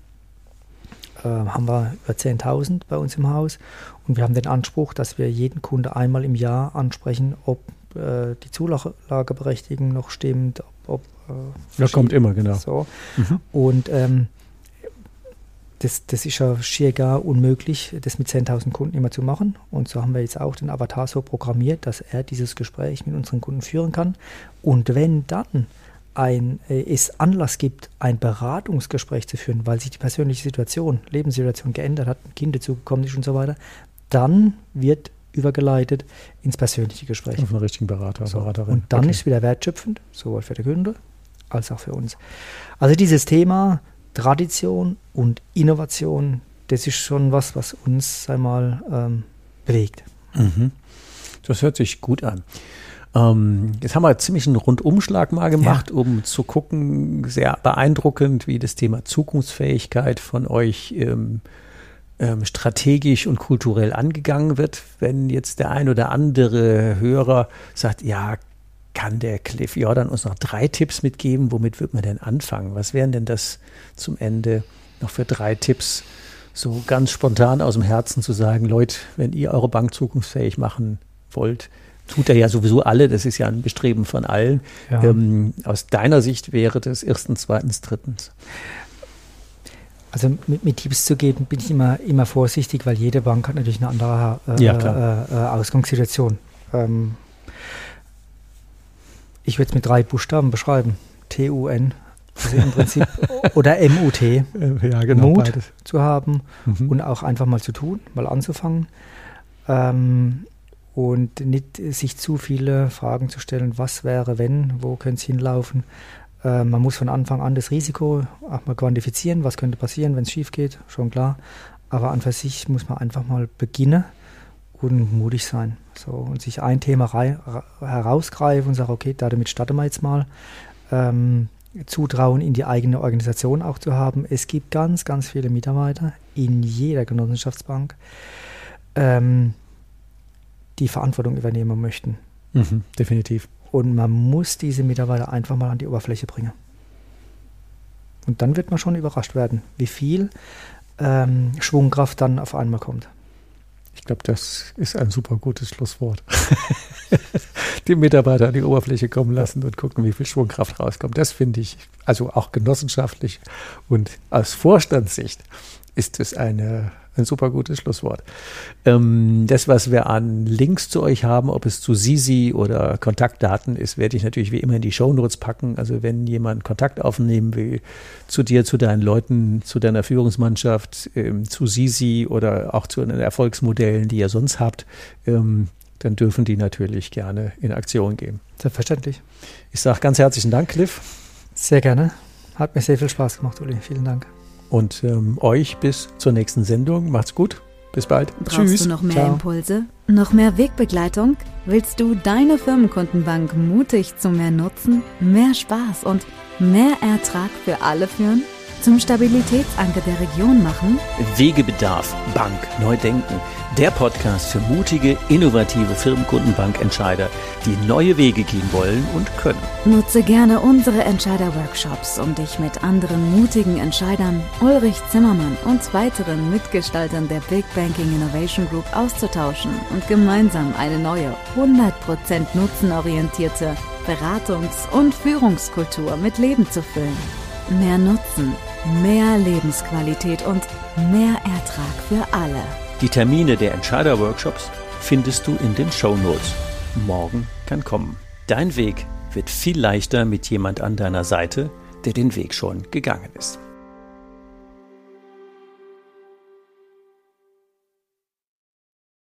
Äh, haben wir über 10.000 bei uns im Haus und wir haben den Anspruch, dass wir jeden Kunde einmal im Jahr ansprechen, ob äh, die Zulageberechtigung noch stimmt, ob, ob äh, das kommt immer, genau. So. Mhm. Und ähm, das, das ist ja schier gar unmöglich, das mit 10.000 Kunden immer zu machen. Und so haben wir jetzt auch den Avatar so programmiert, dass er dieses Gespräch mit unseren Kunden führen kann. Und wenn dann ein, äh, es Anlass gibt, ein Beratungsgespräch zu führen, weil sich die persönliche Situation, Lebenssituation geändert hat, ein Kind dazugekommen ist und so weiter, dann wird übergeleitet ins persönliche Gespräch. Auf einen richtigen Berater, so. Beraterin. Und dann okay. ist es wieder wertschöpfend, sowohl für den Kunde als auch für uns. Also dieses Thema Tradition und Innovation, das ist schon was, was uns einmal ähm, bewegt. Mhm. Das hört sich gut an. Ähm, jetzt haben wir ziemlich einen Rundumschlag mal gemacht, ja. um zu gucken, sehr beeindruckend, wie das Thema Zukunftsfähigkeit von euch ähm, ähm, strategisch und kulturell angegangen wird. Wenn jetzt der ein oder andere Hörer sagt, ja, kann der Cliff Jordan uns noch drei Tipps mitgeben? Womit wird man denn anfangen? Was wären denn das zum Ende noch für drei Tipps, so ganz spontan aus dem Herzen zu sagen, Leute, wenn ihr eure Bank zukunftsfähig machen wollt, tut er ja sowieso alle, das ist ja ein Bestreben von allen. Ja. Ähm, aus deiner Sicht wäre das erstens, zweitens, drittens. Also mit, mit, Tipps zu geben, bin ich immer, immer vorsichtig, weil jede Bank hat natürlich eine andere äh, ja, äh, äh, Ausgangssituation. Ähm, ich würde es mit drei Buchstaben beschreiben. T-U-N, Also im Prinzip, oder MUT, ja, genau, Mut beides. zu haben Mhm. und auch einfach mal zu tun, mal anzufangen. Ähm, und nicht sich zu viele Fragen zu stellen, was wäre, wenn, wo könnte es hinlaufen. Äh, man muss von Anfang an das Risiko auch mal quantifizieren, was könnte passieren, wenn es schief geht, schon klar. Aber an für sich muss man einfach mal beginnen und mutig sein. So, und sich ein Thema rei- ra- herausgreifen und sagen, okay, damit starten wir jetzt mal. Ähm, Zutrauen in die eigene Organisation auch zu haben. Es gibt ganz, ganz viele Mitarbeiter in jeder Genossenschaftsbank, ähm, die Verantwortung übernehmen möchten. Mhm, definitiv. Und man muss diese Mitarbeiter einfach mal an die Oberfläche bringen. Und dann wird man schon überrascht werden, wie viel ähm, Schwungkraft dann auf einmal kommt. Ich glaube, das ist ein super gutes Schlusswort. die Mitarbeiter an die Oberfläche kommen lassen und gucken, wie viel Schwungkraft rauskommt. Das finde ich, also auch genossenschaftlich und aus Vorstandssicht ist es eine, ein super gutes Schlusswort. Ähm, das, was wir an Links zu euch haben, ob es zu Sisi oder Kontaktdaten ist, werde ich natürlich wie immer in die Shownotes packen. Also wenn jemand Kontakt aufnehmen will zu dir, zu deinen Leuten, zu deiner Führungsmannschaft, ähm, zu Sisi oder auch zu den Erfolgsmodellen, die ihr sonst habt, ähm, dann dürfen die natürlich gerne in Aktion gehen. Selbstverständlich. Ich sage ganz herzlichen Dank, Cliff, Sehr gerne. Hat mir sehr viel Spaß gemacht, Uli. Vielen Dank. Und ähm, euch bis zur nächsten Sendung. Macht's gut. Bis bald. Brauchst du noch mehr Ciao. Impulse? Noch mehr Wegbegleitung? Willst du deine Firmenkundenbank mutig zu mehr Nutzen, mehr Spaß und mehr Ertrag für alle führen? Zum Stabilitätsanker der Region machen? Wegebedarf Bank neu denken. Der Podcast für mutige, innovative Firmenkundenbankentscheider, die neue Wege gehen wollen und können. Nutze gerne unsere Entscheider-Workshops, um dich mit anderen mutigen Entscheidern, Ulrich Zimmermann und weiteren Mitgestaltern der Big Banking Innovation Group auszutauschen und gemeinsam eine neue, 100% nutzenorientierte Beratungs- und Führungskultur mit Leben zu füllen. Mehr Nutzen, mehr Lebensqualität und mehr Ertrag für alle. Die Termine der Entscheider-Workshops findest du in den Shownotes. Morgen kann kommen. Dein Weg wird viel leichter mit jemand an deiner Seite, der den Weg schon gegangen ist.